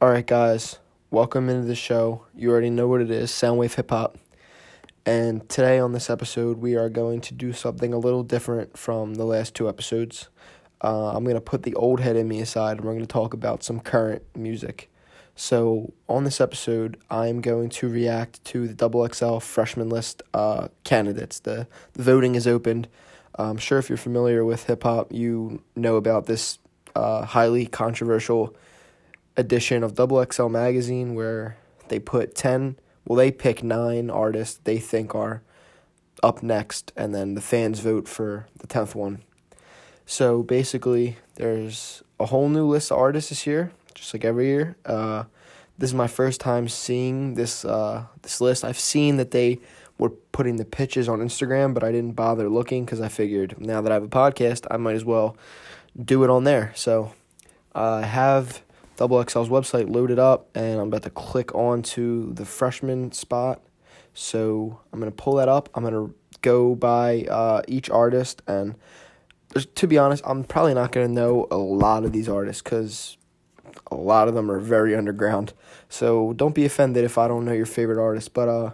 All right, guys, welcome into the show. You already know what it is Soundwave Hip Hop. And today on this episode, we are going to do something a little different from the last two episodes. Uh, I'm going to put the old head in me aside and we're going to talk about some current music. So, on this episode, I'm going to react to the Double XL freshman list uh, candidates. The, the voting is opened. I'm sure if you're familiar with hip hop, you know about this uh, highly controversial edition of Double XL magazine where they put 10, well, they pick nine artists they think are up next, and then the fans vote for the 10th one. So basically, there's a whole new list of artists this year, just like every year. Uh, this is my first time seeing this uh, this list. I've seen that they were putting the pitches on Instagram, but I didn't bother looking because I figured now that I have a podcast, I might as well do it on there. So uh, I have Double XL's website loaded up, and I'm about to click on to the freshman spot. So I'm gonna pull that up. I'm gonna go by uh, each artist, and to be honest, I'm probably not gonna know a lot of these artists because a lot of them are very underground. So don't be offended if I don't know your favorite artist. But uh,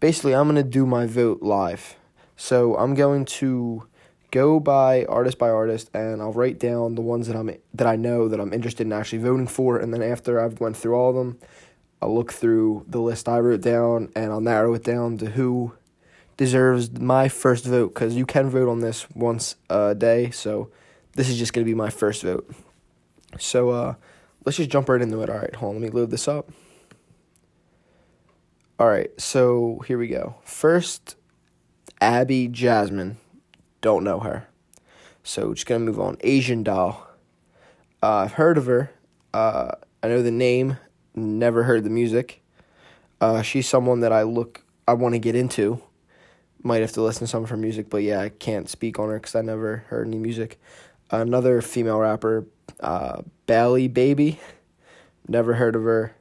basically, I'm gonna do my vote live. So I'm going to go by artist by artist and I'll write down the ones that I'm that I know that I'm interested in actually voting for and then after I've went through all of them I'll look through the list I wrote down and I'll narrow it down to who deserves my first vote cuz you can vote on this once a day so this is just going to be my first vote. So uh let's just jump right into it. All right, hold on, let me load this up. All right, so here we go. First Abby Jasmine don't know her. So just gonna move on. Asian doll. Uh, I've heard of her. Uh, I know the name. Never heard the music. Uh, she's someone that I look. I want to get into. Might have to listen to some of her music, but yeah, I can't speak on her because I never heard any music. Another female rapper, uh, Bali Baby. Never heard of her.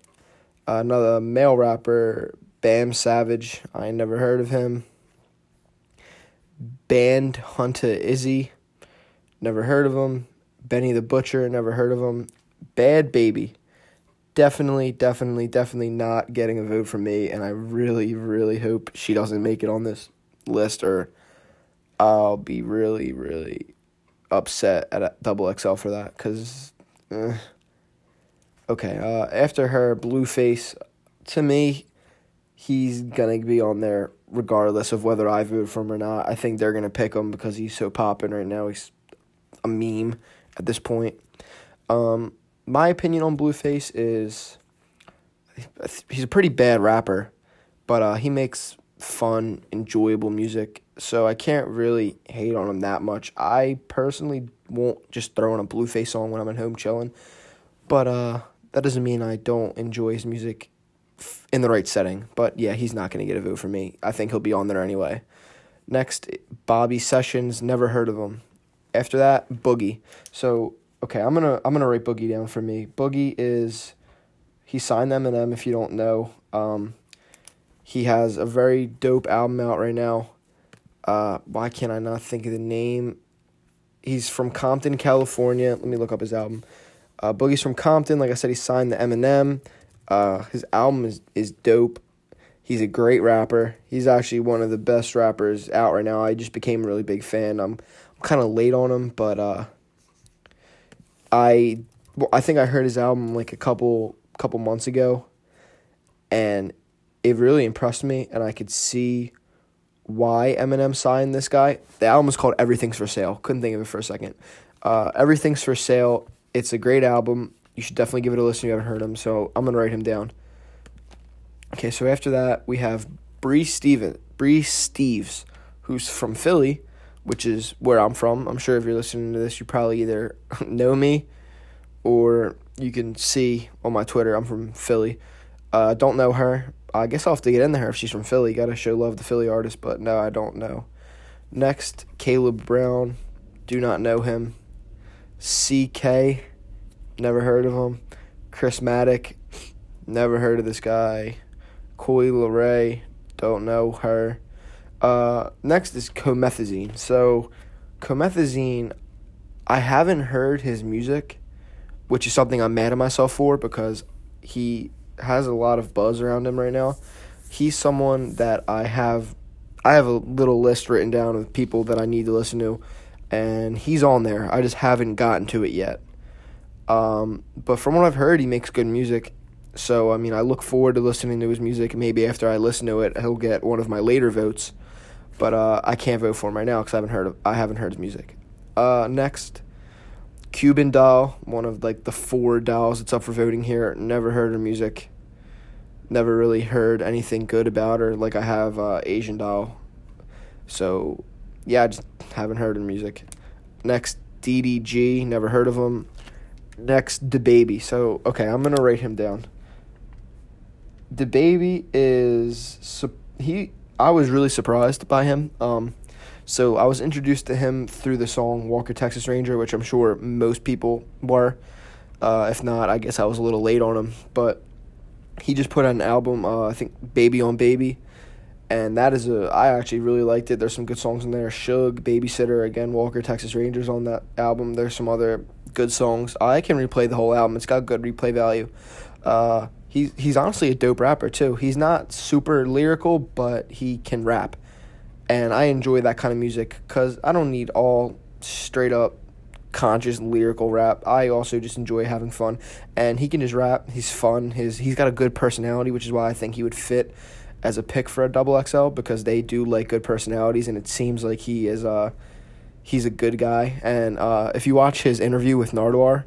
another male rapper, Bam Savage. I never heard of him. Bandhunta Izzy, never heard of him. Benny the Butcher, never heard of him. Bhad Bhabie, definitely, definitely, definitely not getting a vote from me, and I really, really hope she doesn't make it on this list, or I'll be really, really upset at Double XL for that, because. Eh. Okay, uh, after her, Blueface, to me, he's gonna be on there regardless of whether I vote for him or not. I think they're gonna pick him because he's so popping right now. He's a meme at this point. Um, my opinion on Blueface is he's a pretty bad rapper, but uh, he makes fun, enjoyable music. So I can't really hate on him that much. I personally won't just throw on a Blueface song when I'm at home chilling, but uh, that doesn't mean I don't enjoy his music in the right setting. But yeah, he's not going to get a vote for me. I think he'll be on there anyway. Next, Bobby Sessions. Never heard of him. After that, Boogie. So okay, I'm gonna I'm gonna write Boogie down for me. Boogie is he signed Eminem. If you don't know, um, he has a very dope album out right now. Uh, why can't I not think of the name? He's from Compton, California. Let me look up his album. Uh, Boogie's from Compton. Like I said, he signed the Eminem. Uh, his album is, is dope. He's a great rapper. He's actually one of the best rappers out right now. I just became a really big fan. I'm, I'm kind of late on him, but uh, I well, I think I heard his album like a couple couple months ago, and it really impressed me. And I could see why Eminem signed this guy. The album is called Everything's for Sale. Couldn't think of it for a second. Uh, Everything's for Sale. It's a great album you should definitely give it a listen if you haven't heard him. So I'm gonna write him down. Okay, so after that we have Bree Steven, Bri Steves, who's from Philly, which is where I'm from. I'm sure if you're listening to this, you probably either know me or you can see on my Twitter I'm from Philly. Uh, don't know her. I guess I'll have to get into her if she's from Philly. Gotta show love to Philly artists, but no, I don't know. Next, Caleb Brown. Do not know him. CK. Never heard of him. Chris Maddock. Never heard of this guy. Coi Leray. Don't know her. Uh, next is Comethazine. So, Comethazine, I haven't heard his music, which is something I'm mad at myself for because he has a lot of buzz around him right now. He's someone that I have I have a little list written down of people that I need to listen to and he's on there. I just haven't gotten to it yet. Um, but from what I've heard, he makes good music. So I mean, I look forward to listening to his music. Maybe after I listen to it, he'll get one of my later votes. But uh, I can't vote for him right now because I haven't heard of, I haven't heard his music. Uh, next, Cuban Doll, one of like the four dolls that's up for voting here. Never heard her music. Never really heard anything good about her. Like I have uh, Asian Doll. So, yeah, I just haven't heard her music. Next, DDG. Never heard of him. Next, DaBaby. So, okay, I'm gonna write him down. DaBaby is he. I was really surprised by him. Um, so I was introduced to him through the song Walker Texas Ranger, which I'm sure most people were. Uh, if not, I guess I was a little late on him. But he just put out an album, uh, I think Baby on Baby. And that is a, I actually really liked it. There's some good songs in there. Suge, Babysitter, again, Walker Texas Rangers on that album. There's some other good songs. I can replay the whole album. It's got good replay value. Uh, he's he's honestly a dope rapper too. He's not super lyrical, but he can rap and I enjoy that kind of music because I don't need all straight up conscious lyrical rap. I also just enjoy having fun, and he can just rap. He's fun. His he's got a good personality, which is why I think he would fit as a pick for a double XL because they do like good personalities, and it seems like he is uh he's a good guy. And uh, if you watch his interview with Nardwuar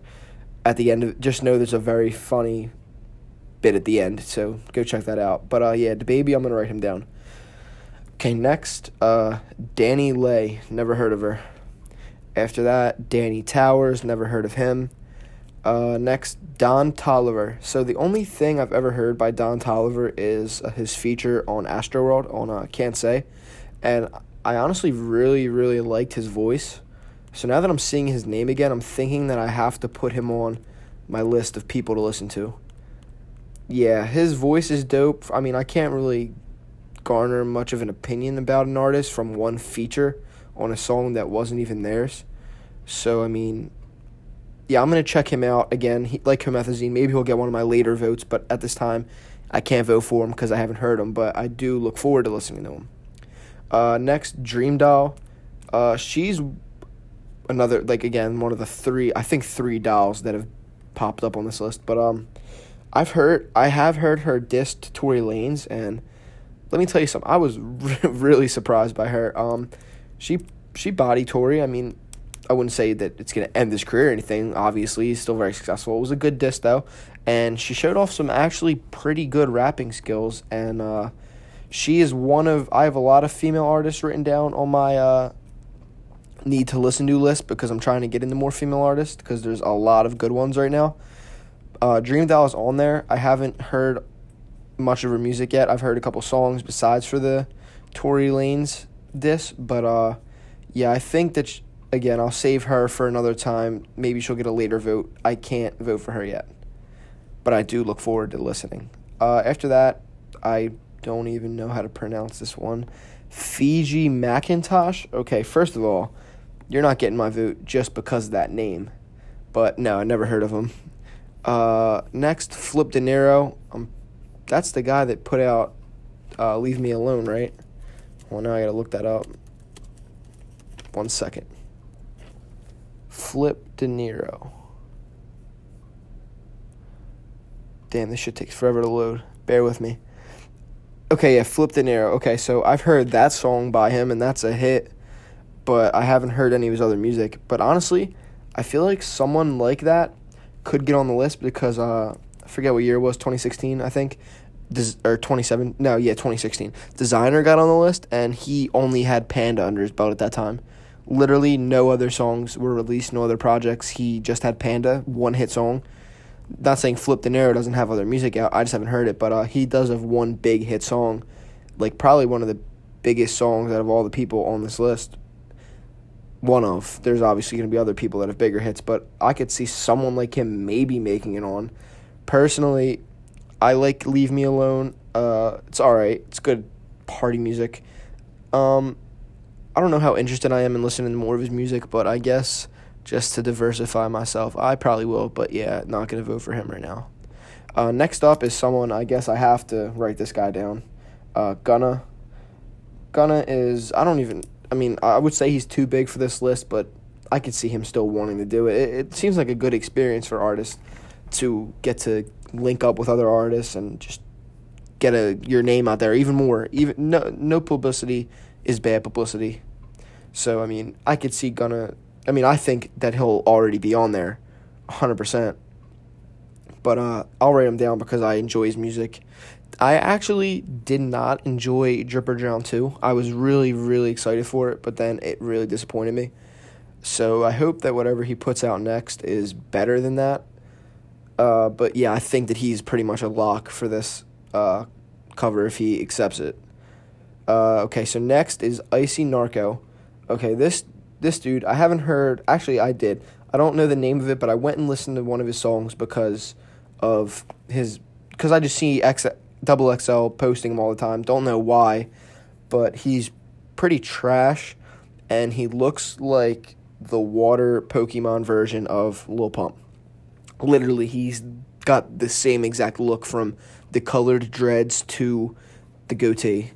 at the end, of, just know there's a very funny bit at the end. So go check that out. But uh, yeah, baby, I'm gonna write him down. Okay, next, uh, Lay, never heard of her. After that, Danny Towers, never heard of him. Uh, next, Don Toliver. So the only thing I've ever heard by Don Toliver is uh, his feature on Astroworld on uh, Can't Say, and I honestly really really liked his voice. So now that I'm seeing his name again, I'm thinking that I have to put him on my list of people to listen to. Yeah, his voice is dope. I mean, I can't really garner much of an opinion about an artist from one feature on a song that wasn't even theirs. So I mean, yeah, I'm gonna check him out again. He, like Comethazine, maybe he'll get one of my later votes, but at this time, I can't vote for him because I haven't heard him. But I do look forward to listening to him. Uh, next, Dream Doll. Uh, she's another like again one of the three I think three dolls that have popped up on this list. But um, I've heard I have heard her diss Tory Lanez and let me tell you something. I was really surprised by her. Um, she she body Tory. I mean, I wouldn't say that it's gonna end his career or anything. Obviously, he's still very successful. It was a good diss though, and she showed off some actually pretty good rapping skills. And uh, she is one of I have a lot of female artists written down on my uh, need to listen to list because I'm trying to get into more female artists because there's a lot of good ones right now. Uh, Dream Doll is on there. I haven't heard much of her music yet. I've heard a couple songs besides for the Tory Lanez diss, but uh, yeah, I think that she, again I'll save her for another time. Maybe she'll get a later vote. I can't vote for her yet, but I do look forward to listening. Uh, after that, I don't even know how to pronounce this one. Fiji Macintosh. Okay, first of all, you're not getting my vote just because of that name, but no, I never heard of him. Uh, next, Flipp Dinero. I'm that's the guy that put out uh, Leave Me Alone, right? Well, now I gotta look that up. One second. Flipp Dinero. Damn, this shit takes forever to load. Bear with me. Okay, yeah, Flipp Dinero. Okay, so I've heard that song by him, and that's a hit, but I haven't heard any of his other music. But honestly, I feel like someone like that could get on the list because uh, I forget what year it was, 2016, I think? Des- or 27 no yeah 2016 Desiigner got on the list and he only had panda under his belt at that time. Literally no other songs were released no other projects. He just had panda one hit song not saying flipp Dinero doesn't have other music out i just haven't heard it but uh, he does have one big hit song like probably one of the biggest songs out of all the people on this list one of there's obviously going to be other people that have bigger hits but i could see someone like him maybe making it on personally I like Leave Me Alone. Uh, it's all right. It's good party music. Um, I don't know how interested I am in listening to more of his music, but I guess just to diversify myself, I probably will. But yeah, not gonna vote for him right now. Uh, next up is someone I guess I have to write this guy down. Uh, Gunna. Gunna is I don't even I mean I would say he's too big for this list, but I could see him still wanting to do it. It, it seems like a good experience for artists to get to link up with other artists and just get a your name out there even more. Even no no publicity is bad publicity. So I mean, I could see Gunna. I mean, I think that he'll already be on there, hundred percent. But uh, I'll write him down because I enjoy his music. I actually did not enjoy Drip or Drown 2. I was really, really excited for it, but then it really disappointed me. So I hope that whatever he puts out next is better than that. Uh, but yeah, I think that he's pretty much a lock for this uh, cover if he accepts it. Uh, okay, so next is Icy Narco. Okay, this this dude I haven't heard. Actually, I did. I don't know the name of it, but I went and listened to one of his songs because of his because I just see X double XL posting him all the time. Don't know why, but he's pretty trash, and he looks like the water Pokemon version of Lil Pump. Literally, he's got the same exact look from the colored dreads to the goatee.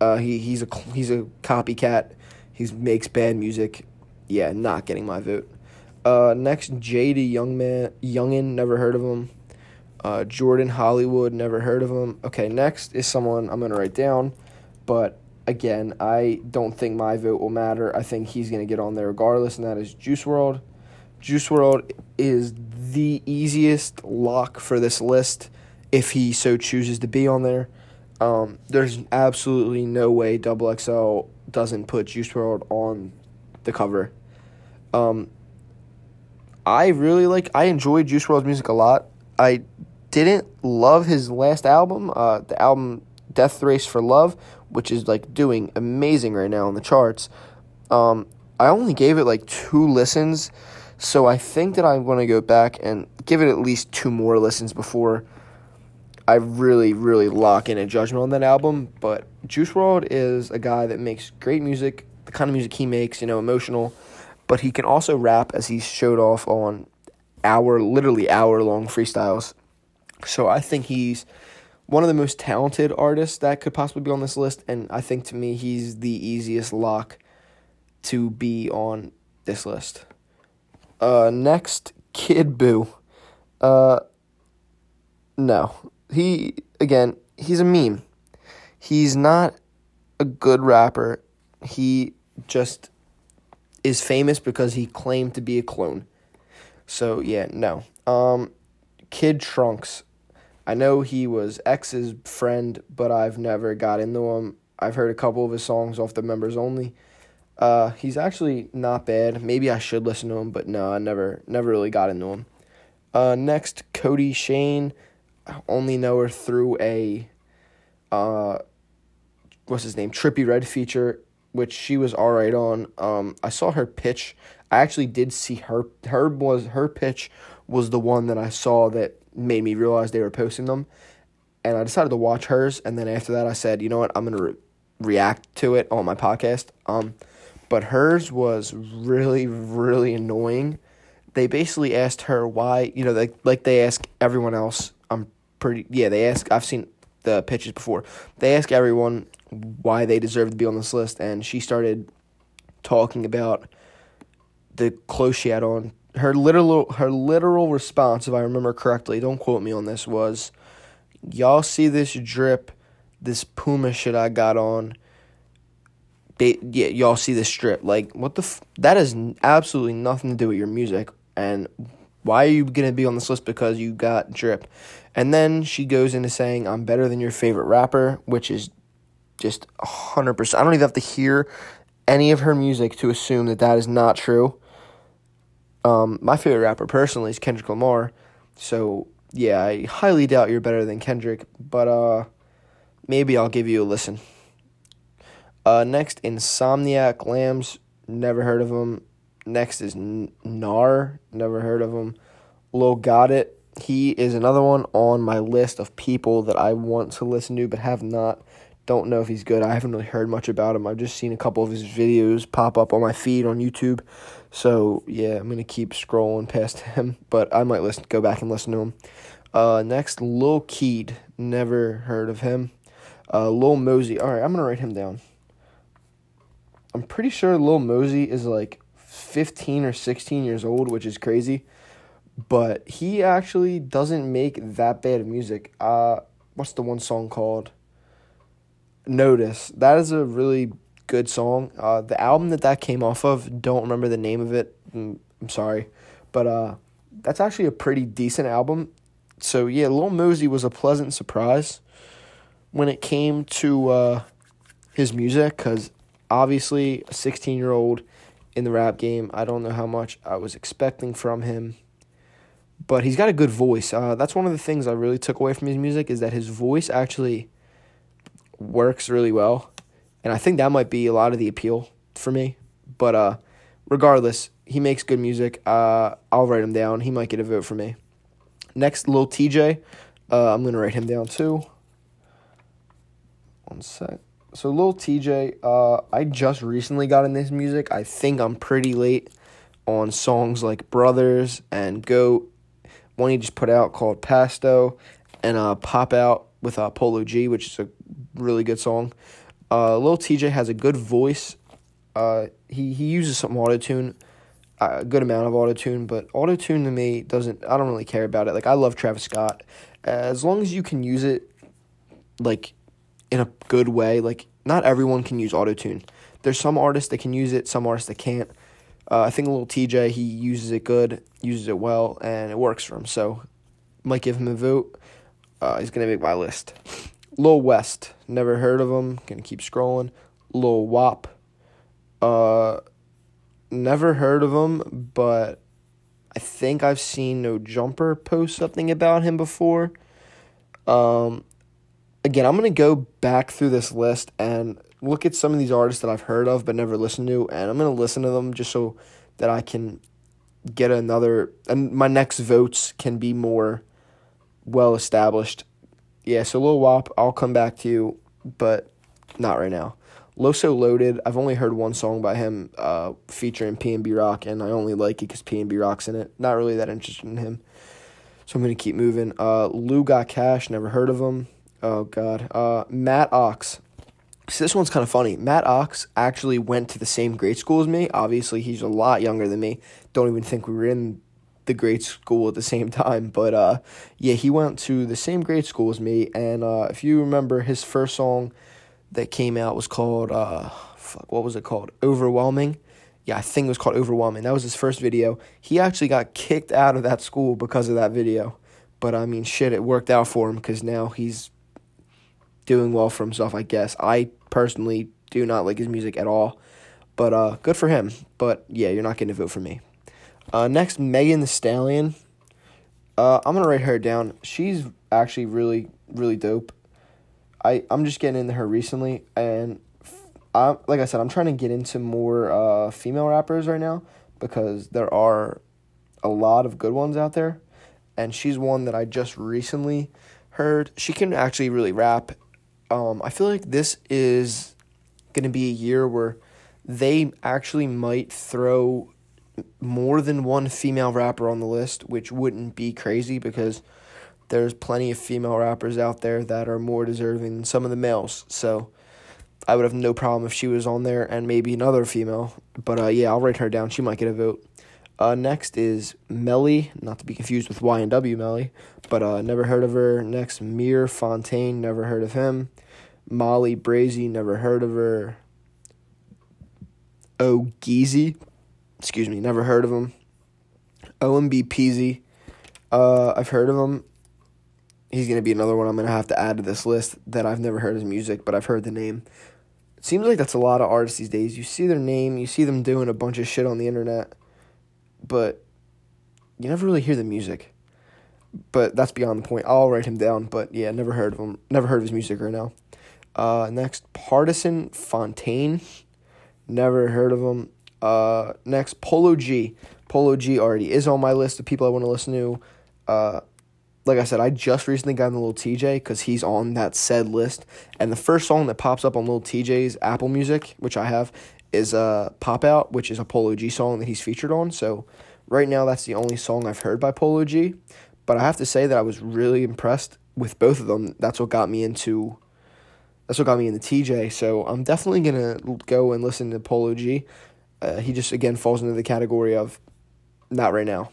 Uh, he he's a he's a copycat. He makes bad music. Yeah, not getting my vote. Uh, next, JD Youngman Youngin. Never heard of him. Uh, Jordan Hollywood. Never heard of him. Okay, next is someone I'm gonna write down, but again, I don't think my vote will matter. I think he's gonna get on there regardless, and that is Juice WRLD. Juice WRLD is the easiest lock for this list if he so chooses to be on there. Um, there's absolutely no way Double XL doesn't put Juice WRLD on the cover. Um, I really like. I enjoy Juice WRLD's music a lot. I didn't love his last album, uh, the album Death Race for Love, which is like doing amazing right now on the charts. Um, I only gave it like two listens, so I think that I'm going to go back and give it at least two more listens before I really, really lock in a judgment on that album. But Juice WRLD is a guy that makes great music, the kind of music he makes, you know, emotional, but he can also rap as he showed off on hour, literally hour long freestyles. So I think he's one of the most talented artists that could possibly be on this list, and I think to me he's the easiest lock to be on this list. Uh, next, Kid Buu. Uh, no, he again, he's a meme. He's not a good rapper. He just is famous because he claimed to be a clone. So yeah, no. Um, Kid Trunks. I know he was X's friend, but I've never got into him. I've heard a couple of his songs off the members only. Uh, he's actually not bad. Maybe I should listen to him, but no, I never never really got into him. Uh, next, Kodie Shane only know her through a uh what's his name? Trippie Redd feature which she was all right on. Um I saw her pitch. I actually did see her her was her pitch was the one that I saw that made me realize they were posting them. And I decided to watch hers. And then after that I said you know what? I'm to re- react to it on my podcast. Um but hers was really really annoying. They basically asked her why you know like like they ask everyone else I'm pretty. Yeah, they ask. I've seen the pitches before. They ask everyone why they deserve to be on this list, and she started talking about the clothes she had on. Her literal her literal response, if I remember correctly, don't quote me on this, was, "Y'all see this drip, this Puma shit I got on." They, yeah, y'all see this strip. Like, what the? F- that has absolutely nothing to do with your music. And why are you gonna be on this list because you got drip? And then she goes into saying, I'm better than your favorite rapper, which is just 100%. I don't even have to hear any of her music to assume that that is not true. Um, my favorite rapper personally is Kendrick Lamar. So, yeah, I highly doubt you're better than Kendrick, but uh, maybe I'll give you a listen. Uh, next, Insomniac Lambs. Never heard of him. Next is Nar. Never heard of him. Lil Gotit he is another one on my list of people that I want to listen to but have not. Don't know if he's good. I haven't really heard much about him. I've just seen a couple of his videos pop up on my feed on YouTube. So yeah, I'm gonna keep scrolling past him, but I might listen, go back and listen to him. Uh, next, Lil Keed. Never heard of him. Uh, Lil Mosey. All right, I'm gonna write him down. I'm pretty sure Lil Mosey is like 15 or 16 years old, which is crazy. But he actually doesn't make that bad of music. Uh, what's the one song called? Notice. That is a really good song. Uh, the album that that came off of, don't remember the name of it. I'm, mm, sorry, but uh, that's actually a pretty decent album. So yeah, Lil Mosey was a pleasant surprise when it came to uh, his music because obviously a 16 year old in the rap game. I don't know how much I was expecting from him, but he's got a good voice. Uh, that's one of the things I really took away from his music is that his voice actually works really well, and I think that might be a lot of the appeal for me. But uh, regardless, he makes good music. Uh, I'll write him down. He might get a vote for me. Next, Lil Tjay. Uh, I'm gonna write him down too. One sec. So Lil Tjay, uh, I just recently got in this music. I think I'm pretty late on songs like Brothers and Goat. One he just put out called Pasto, and uh, Pop Out with uh, Polo G, which is a really good song. Uh, Lil Tjay has a good voice. Uh, he he uses some auto tune, a good amount of auto tune, but auto tune to me doesn't. I don't really care about it. Like I love Travis Scott, as long as you can use it, like in a good way. Like not everyone can use auto tune. There's some artists that can use it, some artists that can't. Uh, I think a Lil Tjay he uses it good, uses it well, and it works for him. So might give him a vote. Uh, he's gonna make my list. Lil West, never heard of him. Gonna keep scrolling. Lil Wop, uh, never heard of him, but I think I've seen No Jumper post something about him before. Um, again, I'm to go back through this list and look at some of these artists that I've heard of but never listened to, and I'm to listen to them just so that I can get another, and my next votes can be more well established. Yeah, so Lil Wop, I'll come back to you, but not right now. Loso Loaded, I've only heard one song by him uh, featuring PNB Rock, and I only like it because PNB Rock's in it. Not really that interested in him. So I'm going to keep moving. Uh, Lou Got Cash, never heard of him. Oh God, uh, Matt Ox. So this one's kind of funny. Matt Ox actually went to the same grade school as me. Obviously, he's a lot younger than me. Don't even think we were in the grade school at the same time. But uh, yeah, he went to the same grade school as me. And uh, if you remember, his first song that came out was called uh, fuck, what was it called? Overwhelming. Yeah, I think it was called Overwhelming. That was his first video. He actually got kicked out of that school because of that video. But I mean, shit, it worked out for him because now he's doing well for himself, I guess. I personally do not like his music at all, but uh, good for him. But yeah, you're not getting a vote for me. Uh, next, Megan Thee Stallion. Uh, I'm gonna write her down. She's actually really, really dope. I I'm just getting into her recently, and I like I said, I'm trying to get into more uh, female rappers right now because there are a lot of good ones out there, and she's one that I just recently heard. She can actually really rap, um, I feel like this is going to be a year where they actually might throw more than one female rapper on the list, which wouldn't be crazy because there's plenty of female rappers out there that are more deserving than some of the males. So I would have no problem if she was on there and maybe another female. But uh, yeah, I'll write her down. She might get a vote. Uh, next is Melly, not to be confused with YNW Melly, but uh, never heard of her. Next, Mir Fontane, never heard of him. Molly Brazy, never heard of her. Oh Geezy, excuse me, never heard of him. OMB Peezy, uh, I've heard of him. He's gonna be another one I'm gonna have to add to this list that I've never heard his music, but I've heard the name. It seems like that's a lot of artists these days. You see their name, you see them doing a bunch of shit on the internet but you never really hear the music. But that's beyond the point. I'll write him down. But yeah, never heard of him. Never heard of his music right now. Uh, next, Pardison Fontaine. Never heard of him. Uh, next, Polo G. Polo G already is on my list of people I want to listen to. Uh, like I said, I just recently got the Little TJ because he's on that said list. And the first song that pops up on Little TJ's Apple Music, which I have, is uh, Pop Out, which is a Polo G song that he's featured on. So right now, that's the only song I've heard by Polo G. but I have to say that I was really impressed with both of them. That's what got me into. That's what got me into TJ. So I'm definitely gonna go and listen to Polo G. Uh, he just again falls into the category of not right now.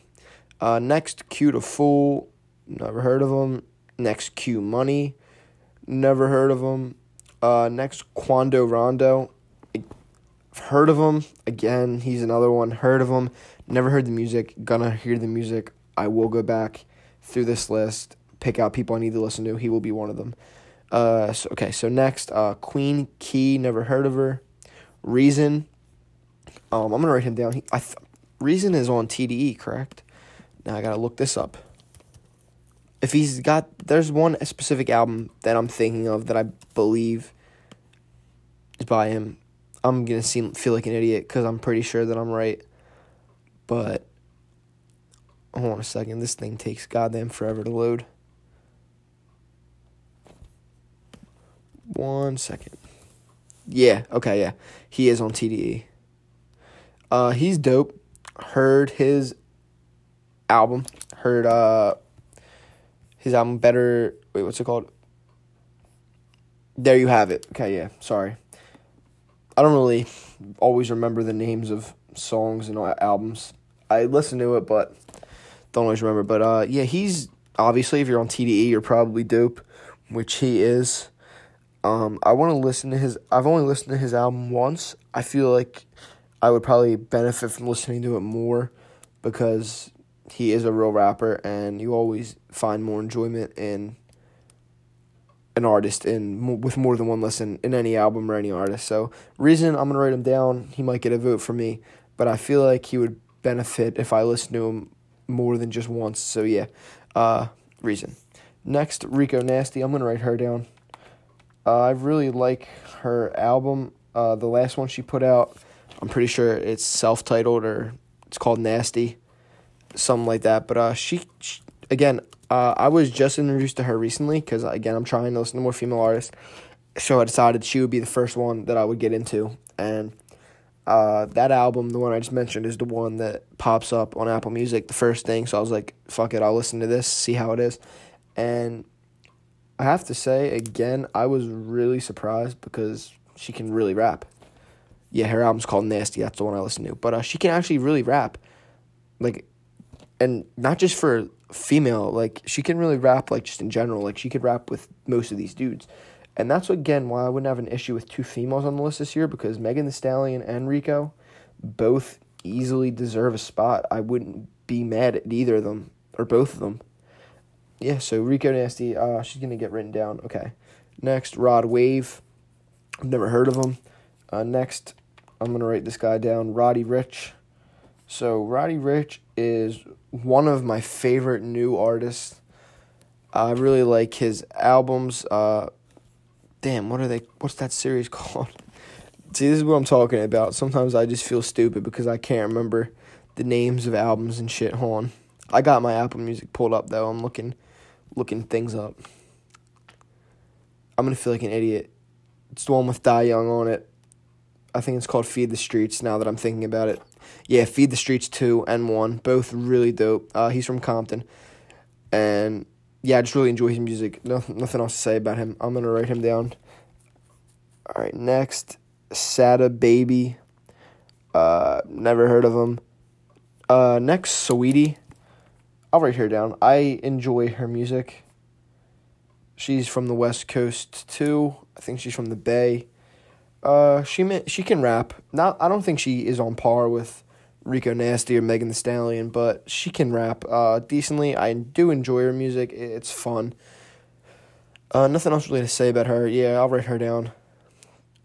Uh, next, Q Da Fool. Never heard of him. Next, Q Money. Never heard of him. Uh, next, Quando Rondo. I've heard of him. Again, he's another one. Heard of him. Never heard the music. Gonna hear the music. I will go back through this list, pick out people I need to listen to. He will be one of them. Uh, so, okay, so next, uh, Queen Key. Never heard of her. Reason. Um, I'm gonna write him down. He, I th- Reason is on TDE, correct? Now I gotta look this up if he's got there's one specific album that I'm thinking of that I believe is by him. I'm gonna seem feel like an idiot because I'm pretty sure that I'm right, but hold on a second. This thing takes goddamn forever to load. One second. Yeah. Okay. Yeah. He is on TDE. Uh, he's dope. Heard his album. Heard uh his album better wait what's it called there you have it okay yeah sorry i don't really always remember the names of songs and albums. I listen to it but don't always remember. But uh yeah he's obviously if you're on tde you're probably dope which he is. Um i want to listen to his i've only listened to his album once. I feel like i would probably benefit from listening to it more because he is a real rapper, and you always find more enjoyment in an artist in with more than one listen in any album or any artist. So reason I'm gonna write him down. He might get a vote for me, but I feel like he would benefit if I listen to him more than just once. So yeah, uh, reason. Next, Rico Nasty. I'm gonna write her down. Uh, I really like her album. Uh, the last one she put out. I'm pretty sure it's self-titled or it's called Nasty something like that. But uh, she, she again, uh, I was just introduced to her recently because again, I'm trying to listen to more female artists. So I decided she would be the first one that I would get into, and uh, that album, the one I just mentioned, is the one that pops up on Apple Music the first thing. So I was like, "Fuck it, I'll listen to this, see how it is," and I have to say again, I was really surprised because she can really rap. Yeah, her album's called Nasty. That's the one I listened to, but uh, she can actually really rap. Like and not just for female like she can really rap like just in general like she could rap with most of these dudes. And that's again why i wouldn't have an issue with two females on the list this year because megan thee stallion and rico both easily deserve a spot. I wouldn't be mad at either of them or both of them. Yeah so rico nasty uh she's gonna get written down. Okay. Next rod wave. I've never heard of him. Uh, next i'm gonna write this guy down roddy Ricch. so roddy Ricch is one of my favorite new artists. I really like his albums. Uh, damn, what are they? What's that series called? See, this is what I'm talking about. Sometimes I just feel stupid because I can't remember the names of albums and shit. Hold on. I got my Apple Music pulled up though. I'm looking, looking things up. I'm gonna feel like an idiot. It's the one with Die Young on it. I think it's called Feed the Streets. Now that I'm thinking about it yeah, Feed the Streets 2 and 1, both really dope. Uh, he's from Compton. And yeah, I just really enjoy his music. No, nothing else to say about him. I'm going to write him down. All right, next, Sada Baby. Uh, never heard of him. Uh, next, Saweetie. I'll write her down. I enjoy her music. She's from the West Coast too. I think she's from the Bay. Uh, she she can rap. Not I don't think she is on par with Rico Nasty or Megan Thee Stallion, but she can rap uh, decently. I do enjoy her music. It's fun. Uh, nothing else really to say about her. Yeah, I'll write her down.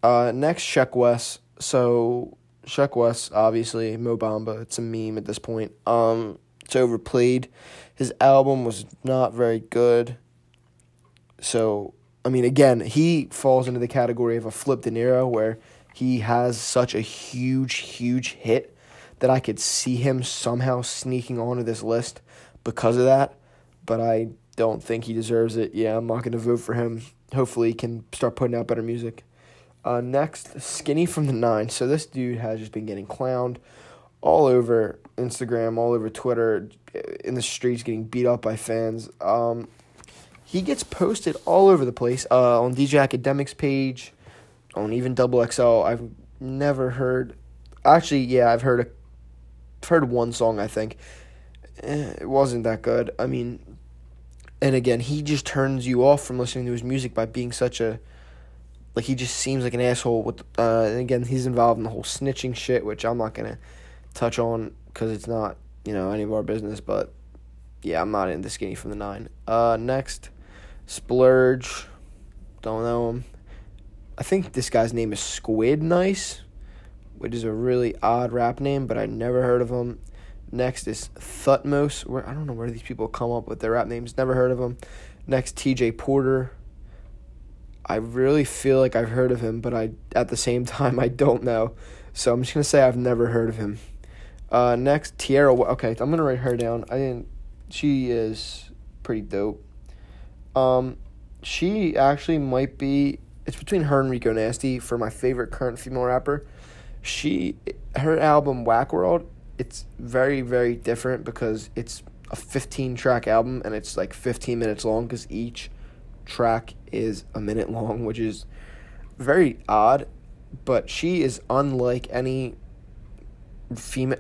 Uh, next, Sheck Wes. So Sheck Wes, obviously Mo Bamba. It's a meme at this point. Um, it's overplayed. His album was not very good. So I mean, again, he falls into the category of a Flipp Dinero, where he has such a huge, huge hit that I could see him somehow sneaking onto this list because of that. But I don't think he deserves it. Yeah, I'm not going to vote for him. Hopefully, he can start putting out better music. Uh, next, Skinny from the Nine. So this dude has just been getting clowned all over Instagram, all over Twitter, in the streets getting beat up by fans. Um, he gets posted all over the place uh, on DJ Akademiks page, on even Double XL. I've never heard. Actually, yeah, I've heard a, heard one song. I think eh, it wasn't that good. I mean, and again, he just turns you off from listening to his music by being such a like he just seems like an asshole. With uh, and again, he's involved in the whole snitching shit, which I'm not gonna touch on because it's not you know any of our business. But yeah, I'm not into Skinny from the Nine. Uh, next, Splurge. Don't know him. I think this guy's name is Squid Nice, which is a really odd rap name, but I never heard of him. Next is Thutmose. Where I don't know where these people come up with their rap names. Never heard of him. Next, T.J. Porter. I really feel like I've heard of him, but I at the same time I don't know. So I'm just gonna say I've never heard of him. Uh, next, Tierra. Okay, I'm gonna write her down. I didn't. She is pretty dope. Um, she actually might be. It's between her and Rico Nasty for my favorite current female rapper. She, her album Whack World. It's very very different because it's a 15 track album and it's like 15 minutes long because each track is a minute long, which is very odd. But she is unlike any female.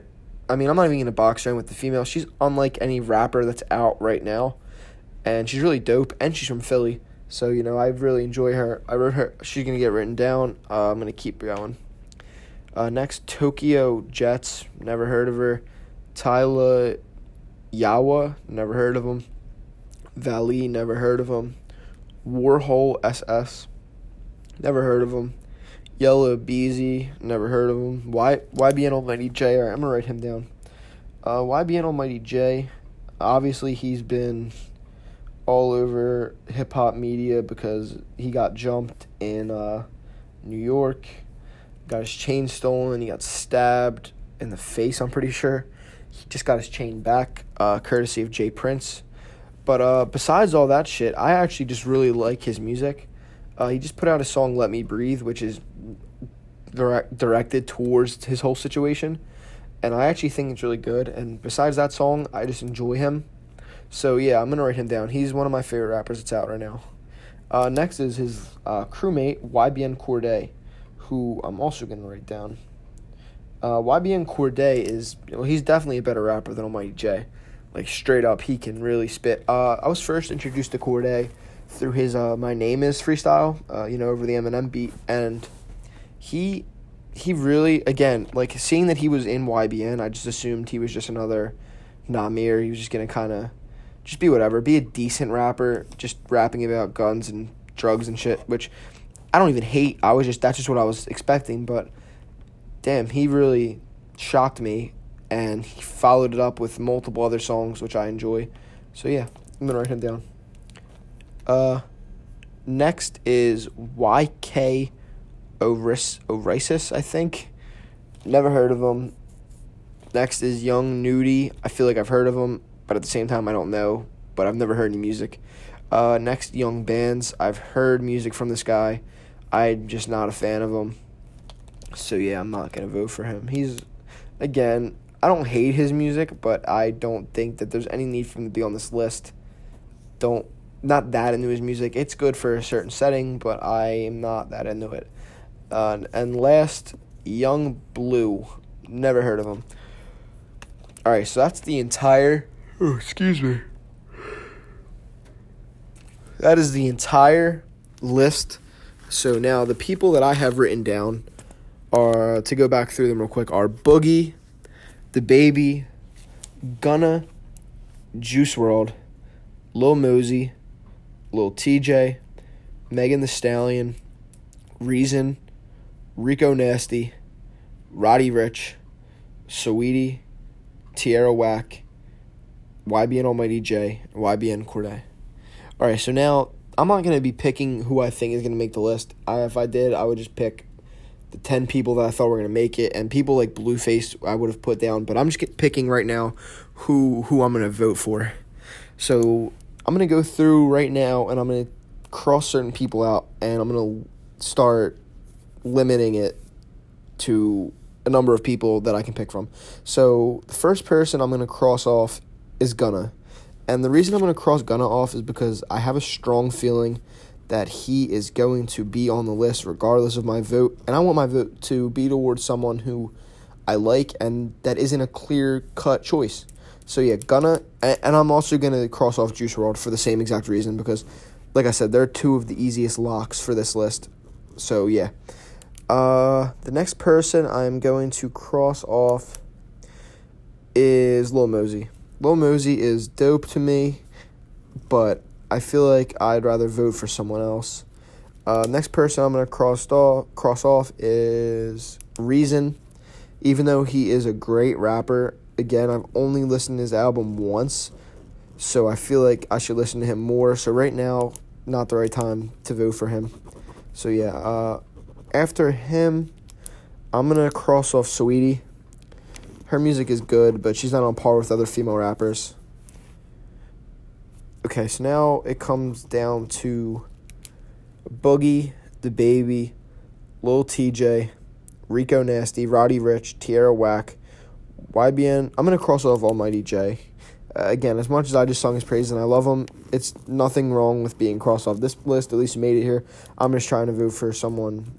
I mean, I'm not even to box her in with the female. She's unlike any rapper that's out right now. And she's really dope. And she's from Philly. So, you know, I really enjoy her. I wrote her. She's to get written down. Uh, I'm to keep going. Uh, next, Tokyo Jetz. Never heard of her. Tyla Yaweh. Never heard of him. Valee. Never heard of him. Warhol SS. Never heard of him. Yella Beezy, never heard of him. Y YBN Almighty Jay. All right, I'm gonna write him down. Uh, YBN Almighty Jay. Obviously, he's been all over hip hop media because he got jumped in uh, New York, got his chain stolen, he got stabbed in the face. I'm pretty sure. He just got his chain back, uh, courtesy of Jay Prince. But uh, besides all that shit, I actually just really like his music. Uh, he just put out a song "Let Me Breathe," which is direct, directed towards his whole situation, and I actually think it's really good. And besides that song, I just enjoy him. So yeah, I'm gonna write him down. He's one of my favorite rappers that's out right now. Uh, next is his uh, crewmate YBN Cordae, who I'm also gonna write down. Uh, YBN Cordae is well, he's definitely a better rapper than Almighty Jay. Like straight up, he can really spit. Uh, I was first introduced to Cordae through his uh, "My Name Is" freestyle, uh, you know, over the Eminem beat, and he he really again like seeing that he was in YBN, I just assumed he was just another Namir. He was just gonna kind of just be whatever, be a decent rapper, just rapping about guns and drugs and shit, which I don't even hate. I was just that's just what I was expecting, but damn, he really shocked me and he followed it up with multiple other songs which I enjoy. So yeah, I'm gonna write him down. Uh, next is YK Oris Orisis, I think. Never heard of him. Next is Young Nudy. I feel like I've heard of him, but at the same time I don't know. But I've never heard any music. Uh, next, Young Bands. I've heard music from this guy. I'm just not a fan of him. So yeah, I'm not gonna vote for him. He's again, I don't hate his music, but I don't think that there's any need for him to be on this list. Don't not that into his music. It's good for a certain setting, but I am not that into it. Uh, and last, Young Blue. Never heard of him. All right, so that's the entire. Oh, excuse me. That is the entire list. So now the people that I have written down are to go back through them real quick are Boogie, DaBaby, Gunna, Juice WRLD, Lil Mosey, Lil Tjay, Megan Thee Stallion, Reason, Rico Nasty, Roddy Ricch, Saweetie, Tierra Whack, YBN Almighty Jay, YBN Cordae. Alright, so now I'm not going to be picking who I think is going to make the list. I, if I did, I would just pick the 10 people that I thought were going to make it and people like Blueface I would have put down, but I'm just picking right now who who I'm going to vote for. So, I'm going to go through right now and I'm going to cross certain people out and I'm going to start limiting it to a number of people that I can pick from. So the first person I'm gonna cross off is Gunna, and the reason I'm gonna cross Gunna off is because I have a strong feeling that he is going to be on the list regardless of my vote, and I want my vote to be towards someone who I like and that isn't a clear cut choice. So yeah, Gunna, and I'm also gonna cross off Juice WRLD for the same exact reason because, like I said, they're two of the easiest locks for this list. So yeah, uh, the next person I'm going to cross off is Lil Mosey. Lil Mosey is dope to me, but I feel like I'd rather vote for someone else. Uh, next person I'm gonna cross off cross off is Reason. Even though he is a great rapper, again, I've only listened to his album once, so I feel like I should listen to him more. So right now, not the right time to vote for him. So yeah, uh, after him, I'm gonna cross off Saweetie. Her music is good, but she's not on par with other female rappers. Okay, so now it comes down to Boogie, DaBaby, Lil Tjay, Rico Nasty, Roddy Ricch, Tierra Whack, YBN. I'm gonna cross off Almighty Jay. Uh, again, as much as I just sung his praise and I love him, it's nothing wrong with being crossed off this list. At least you made it here. I'm just trying to vote for someone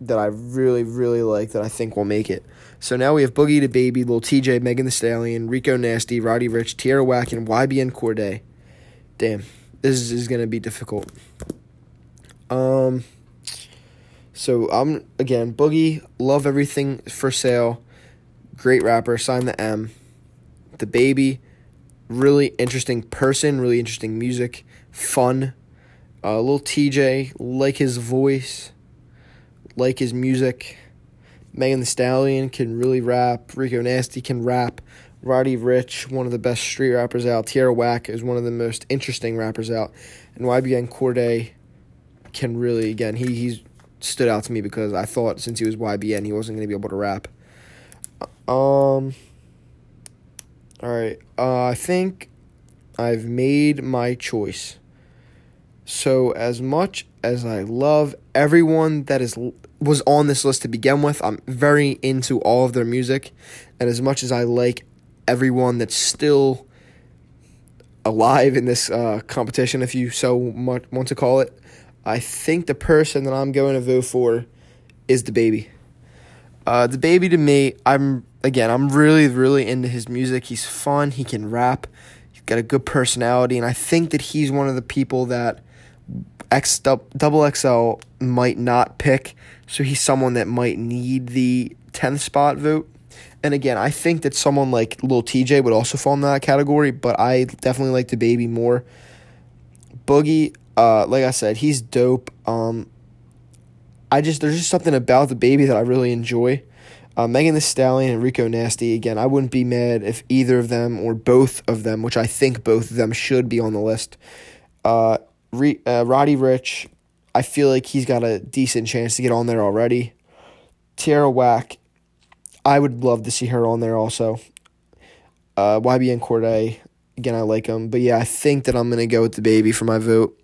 that I really, really like that I think will make it. So now we have Boogie DaBaby, Lil Tjay, Megan Thee Stallion, Rico Nasty, Roddy Ricch, Tierra Whack, and YBN Cordae. Damn, this is gonna be difficult. Um. So I'm again Boogie. Love everything for sale. Great rapper. Sign the M. DaBaby. Really interesting person. Really interesting music. Fun. Uh, little Tjay, Like his voice. Like his music. Megan Thee Stallion can really rap. Rico Nasty can rap. Roddy Ricch, one of the best street rappers out. Tierra Whack is one of the most interesting rappers out. And YBN Cordae can really, again, he, he's stood out to me because I thought since he was YBN, he wasn't going to be able to rap. Um. All right. Uh, I think I've made my choice. So as much as I love everyone that is was on this list to begin with, I'm very into all of their music, and as much as I like everyone that's still alive in this uh, competition, if you so much want to call it, I think the person that I'm going to vote for is DaBaby. Uh, DaBaby to me, I'm again, I'm really, really into his music. He's fun. He can rap. He's got a good personality, and I think that he's one of the people that X double XL might not pick. So he's someone that might need the tenth spot vote. And again, I think that someone like Lil Tjay would also fall in that category, but I definitely like DaBaby more. Boogie, uh, like I said, he's dope. Um, I just there's just something about DaBaby that I really enjoy. Uh, Megan Thee Stallion and Rico Nasty again. I wouldn't be mad if either of them or both of them, which I think both of them should be on the list. Uh, Re, uh, Roddy Ricch, I feel like he's got a decent chance to get on there already. Tierra Whack, I would love to see her on there also. Uh, YBN Cordae, again I like him, but yeah, I think that I'm gonna go with DaBaby for my vote.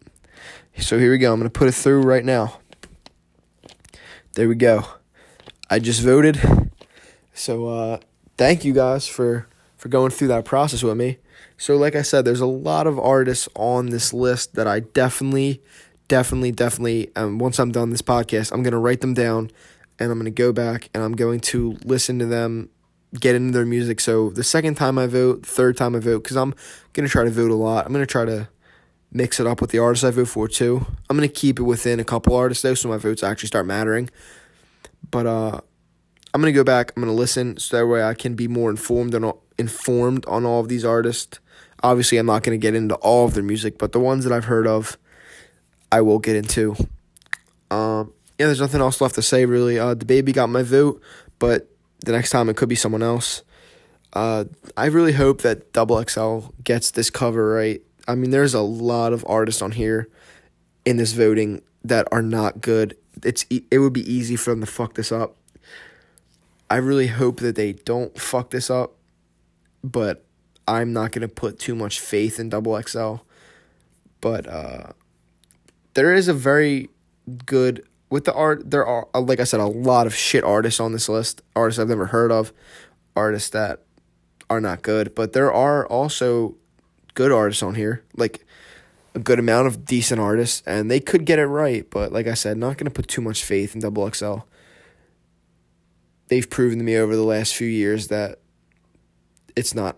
So here we go. I'm gonna put it through right now. There we go. I just voted. So uh, thank you guys for for going through that process with me. So like I said, there's a lot of artists on this list that I definitely, definitely, definitely. Um, once I'm done this podcast, I'm gonna write them down, and I'm gonna go back and I'm going to listen to them, get into their music. So the second time I vote, third time I vote, because I'm gonna try to vote a lot. I'm gonna try to mix it up with the artists I vote for too. I'm gonna keep it within a couple artists though, so my votes actually start mattering. But uh, I'm gonna go back. I'm gonna listen so that way I can be more informed all, informed on all of these artists. Obviously, I'm not gonna get into all of their music, but the ones that I've heard of, I will get into. Um, yeah, there's nothing else left to say really. Uh, DaBaby got my vote, but the next time it could be someone else. Uh, I really hope that Double XL gets this cover right. I mean, there's a lot of artists on here in this voting that are not good. It's it would be easy for them to fuck this up. I really hope that they don't fuck this up, but I'm not gonna put too much faith in Double XL. But uh, there is a very good with the art, there are uh, like I said, a lot of shit artists on this list. Artists I've never heard of, artists that are not good, but there are also good artists on here, like a good amount of decent artists, and they could get it right. But like I said, not gonna put too much faith in Double XL. They've proven to me over the last few years that it's not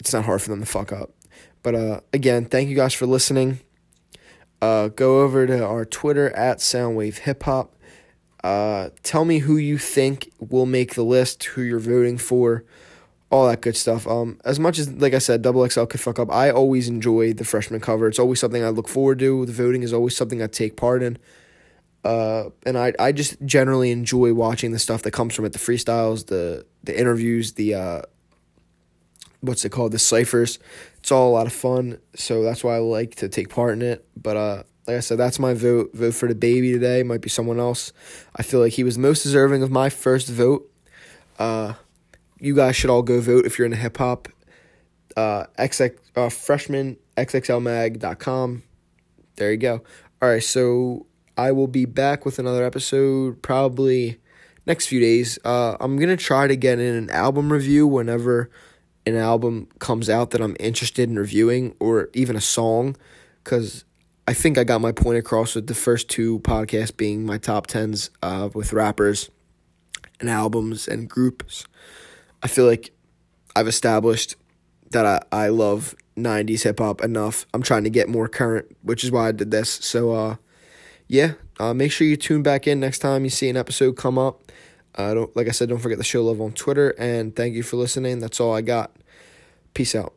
it's not hard for them to fuck up. But uh, again, thank you guys for listening. Uh, go over to our Twitter at Soundwave Hip Hop. Uh, tell me who you think will make the list, who you're voting for, all that good stuff. Um, as much as like I said, Double XL could fuck up. I always enjoy the freshman cover. It's always something I look forward to. The voting is always something I take part in. Uh, and I I just generally enjoy watching the stuff that comes from it, the freestyles, the the interviews, the uh, what's it called, the ciphers. It's all a lot of fun, so that's why I like to take part in it. But uh, like I said, that's my vote. Vote for DaBaby today. Might be someone else. I feel like he was most deserving of my first vote. Uh, you guys should all go vote if you're into hip hop. Uh, XX uh, freshman xxlmag.com. There you go. All right, so I will be back with another episode probably next few days. Uh, I'm gonna try to get in an album review whenever an album comes out that I'm interested in reviewing, or even a song, because I think I got my point across with the first two podcasts being my top tens uh, with rappers and albums and groups. I feel like I've established that I, I love 90s hip hop enough. I'm trying to get more current, which is why I did this. So, uh, yeah, uh, make sure you tune back in next time you see an episode come up. Uh, don't like I said, don't forget the show love on Twitter, and thank you for listening. That's all I got. Peace out.